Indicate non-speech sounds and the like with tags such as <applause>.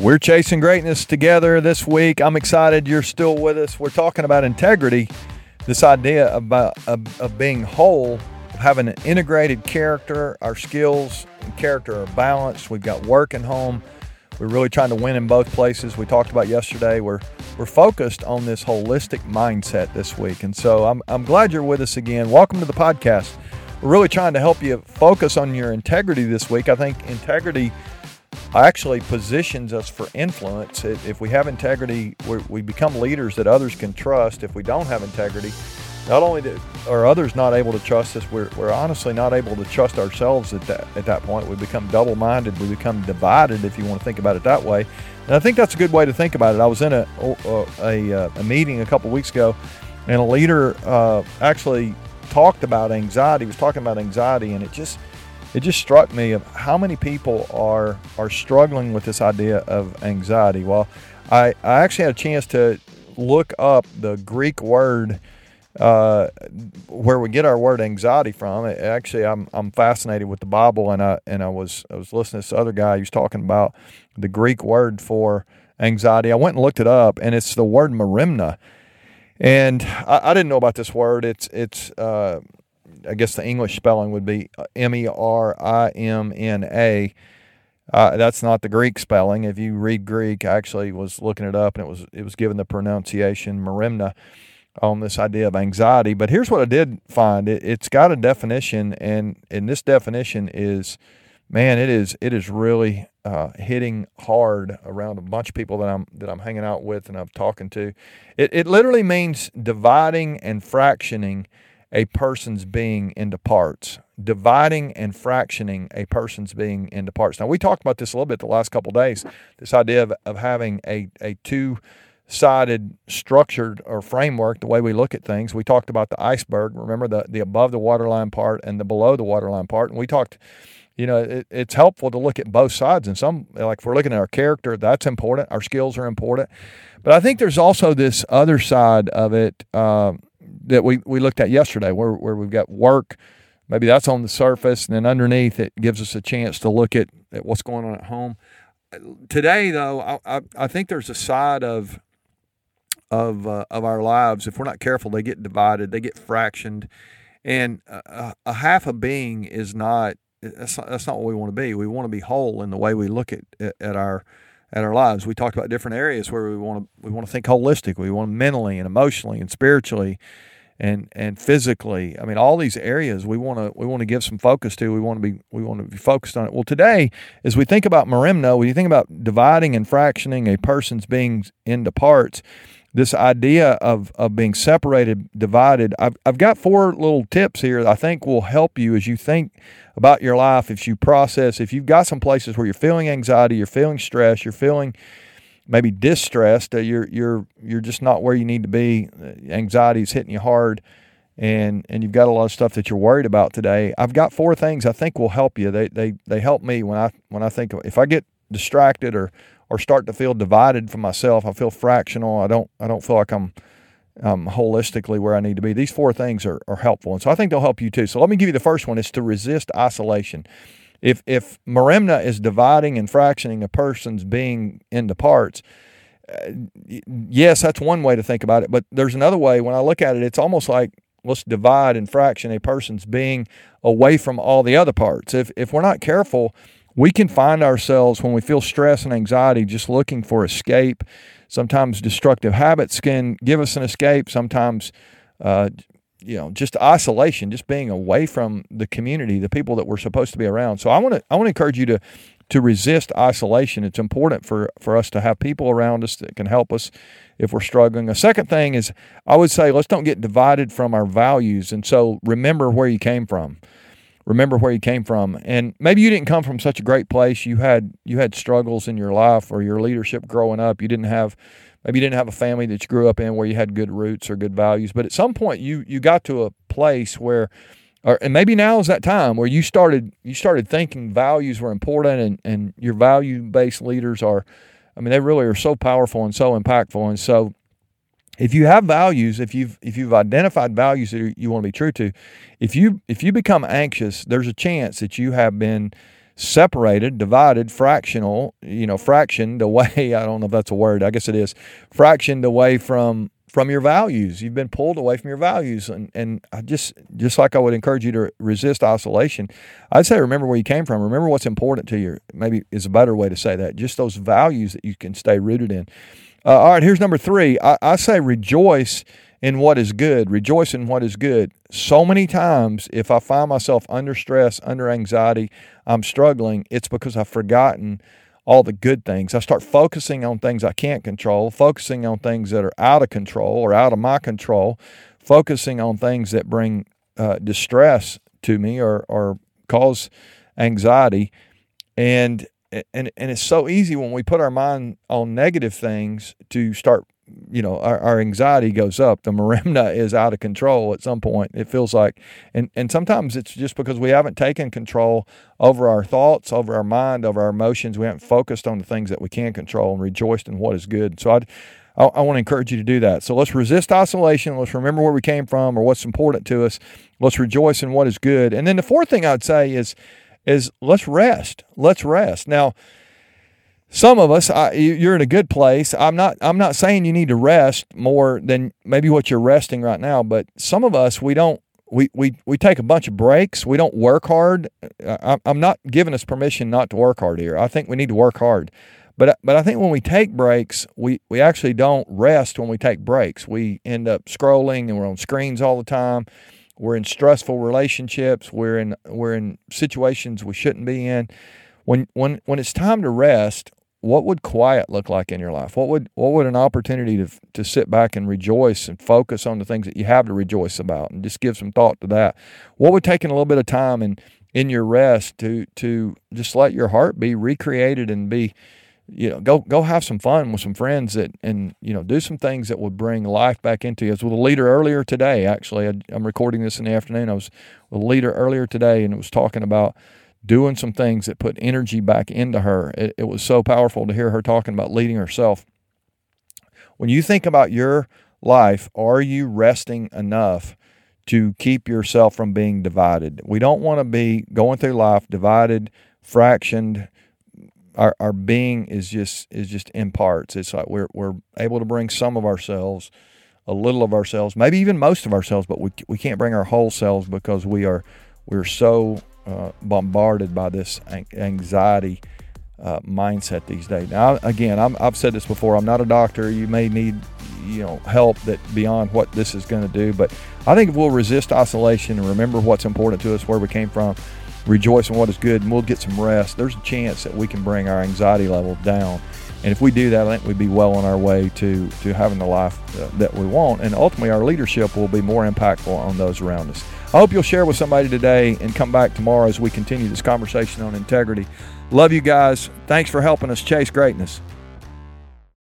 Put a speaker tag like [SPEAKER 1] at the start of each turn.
[SPEAKER 1] We're chasing greatness together this week. I'm excited you're still with us. We're talking about integrity, this idea about of, of being whole, of having an integrated character. Our skills and character are balanced. We've got work and home. We're really trying to win in both places. We talked about yesterday. We're we're focused on this holistic mindset this week, and so I'm I'm glad you're with us again. Welcome to the podcast. We're really trying to help you focus on your integrity this week. I think integrity actually positions us for influence. If we have integrity, we become leaders that others can trust. If we don't have integrity, not only are others not able to trust us, we're, we're honestly not able to trust ourselves at that at that point. We become double-minded. We become divided, if you want to think about it that way. And I think that's a good way to think about it. I was in a a, a, a meeting a couple weeks ago, and a leader uh, actually talked about anxiety. He was talking about anxiety, and it just it just struck me of how many people are are struggling with this idea of anxiety. Well, I, I actually had a chance to look up the Greek word uh, where we get our word anxiety from. Actually, I'm I'm fascinated with the Bible, and I and I was I was listening to this other guy who's talking about the Greek word for anxiety. I went and looked it up, and it's the word merimna. And I, I didn't know about this word. It's it's uh, I guess the English spelling would be uh, M E R I M N A. Uh, that's not the Greek spelling. If you read Greek, I actually was looking it up, and it was it was given the pronunciation merimna on this idea of anxiety. But here's what I did find: it, has got a definition, and and this definition is, man, it is it is really uh, hitting hard around a bunch of people that I'm that I'm hanging out with and I'm talking to. It it literally means dividing and fractioning a person's being into parts, dividing and fractioning a person's being into parts. Now, we talked about this a little bit the last couple days this idea of, of having a, a two sided structured or framework, the way we look at things. We talked about the iceberg, remember the, the above the waterline part and the below the waterline part. And we talked, you know, it, it's helpful to look at both sides. And some, like if we're looking at our character, that's important. Our skills are important. But I think there's also this other side of it. Um, that we, we looked at yesterday, where, where we've got work. Maybe that's on the surface, and then underneath it gives us a chance to look at, at what's going on at home. Today, though, I, I, I think there's a side of of uh, of our lives. If we're not careful, they get divided, they get fractioned, and a, a half a being is not that's, not that's not what we want to be. We want to be whole in the way we look at at our at our lives. We talked about different areas where we want to we want to think holistic. We want to mentally and emotionally and spiritually and and physically. I mean, all these areas we want to we want to give some focus to. We want to be we want to be focused on it. Well, today, as we think about merimna, when you think about dividing and fractioning a person's being into parts, this idea of of being separated, divided. I've I've got four little tips here that I think will help you as you think about your life. If you process, if you've got some places where you're feeling anxiety, you're feeling stress, you're feeling maybe distressed, uh, you're you're you're just not where you need to be. Uh, anxiety is hitting you hard, and and you've got a lot of stuff that you're worried about today. I've got four things I think will help you. They they they help me when I when I think if I get distracted or or start to feel divided from myself. I feel fractional. I don't I don't feel like I'm um, holistically where I need to be. These four things are, are helpful, and so I think they'll help you too. So let me give you the first one: is to resist isolation. If if merimna is dividing and fractioning a person's being into parts, uh, yes, that's one way to think about it. But there's another way. When I look at it, it's almost like let's divide and fraction a person's being away from all the other parts. If if we're not careful we can find ourselves when we feel stress and anxiety just looking for escape. Sometimes destructive habits can give us an escape. Sometimes, uh, you know, just isolation, just being away from the community, the people that we're supposed to be around. So I want to I want to encourage you to to resist isolation. It's important for for us to have people around us that can help us if we're struggling. A second thing is I would say let's don't get divided from our values. And so remember where you came from remember where you came from and maybe you didn't come from such a great place you had you had struggles in your life or your leadership growing up you didn't have maybe you didn't have a family that you grew up in where you had good roots or good values but at some point you you got to a place where or and maybe now is that time where you started you started thinking values were important and and your value based leaders are I mean they really are so powerful and so impactful. And so if you have values, if you've if you've identified values that you want to be true to, if you if you become anxious, there's a chance that you have been separated, divided, fractional, you know, fractioned away. <laughs> I don't know if that's a word. I guess it is fractioned away from from your values. You've been pulled away from your values, and and I just just like I would encourage you to resist isolation. I'd say remember where you came from. Remember what's important to you. Maybe is a better way to say that. Just those values that you can stay rooted in. Uh, all right, here's number three. I, I say rejoice in what is good. Rejoice in what is good. So many times, if I find myself under stress, under anxiety, I'm struggling, it's because I've forgotten all the good things. I start focusing on things I can't control, focusing on things that are out of control or out of my control, focusing on things that bring uh, distress to me or, or cause anxiety. And and and it's so easy when we put our mind on negative things to start you know our, our anxiety goes up the merimna <laughs> is out of control at some point it feels like and and sometimes it's just because we haven't taken control over our thoughts over our mind over our emotions we haven't focused on the things that we can control and rejoiced in what is good so i I, I want to encourage you to do that. So let's resist isolation. Let's remember where we came from or what's important to us. Let's rejoice in what is good. And then the fourth thing I'd say is, is let's rest. Let's rest. Now, some of us I, you're in a good place. I'm not i'm not saying you need to rest more than maybe what you're resting right now but some of us we don't we we, we take a bunch of breaks. We don't work hard. Uh, I, i'm not giving us permission not to work hard here. I think we need to work hard. But uh, but i think when we take breaks we we actually don't rest when we take breaks. We end up scrolling and we're on screens all the time. We're in stressful relationships. We're in we're in situations we shouldn't be in. When when when it's time to rest what would quiet look like in your life? What would what would an opportunity to to sit back and rejoice and focus on the things that you have to rejoice about and just give some thought to that? What would taking a little bit of time and in, your rest to to just let your heart be recreated and be you know go go have some fun with some friends that and you know do some things that would bring life back into you. I was with a leader earlier today. Actually, I, I'm recording this in the afternoon. I was with a leader earlier today and it was talking about doing some things that put energy back into her. It, it was so powerful to hear her talking about leading herself. When you think about your life, are you resting enough to keep yourself from being divided? We don't want to be going through life divided, fractioned. Our, our being is just is just in parts. It's like we're we're able to bring some of ourselves, a little of ourselves, maybe even most of ourselves, but we we can't bring our whole selves because we are we're so uh, bombarded by this anxiety uh, mindset these days. Now, again, i have said this before. I'm not a doctor. You may need, you know, help that beyond what this is going to do. But I think if we'll resist isolation and remember what's important to us, where we came from, rejoice in what is good, and we'll get some rest. There's a chance that we can bring our anxiety level down. And if we do that, I think we'd be well on our way to to having the life uh, that we want. And ultimately, our leadership will be more impactful on those around us. I hope you'll share with somebody today and come back tomorrow as we continue this conversation on integrity. Love you guys. Thanks for helping us chase greatness.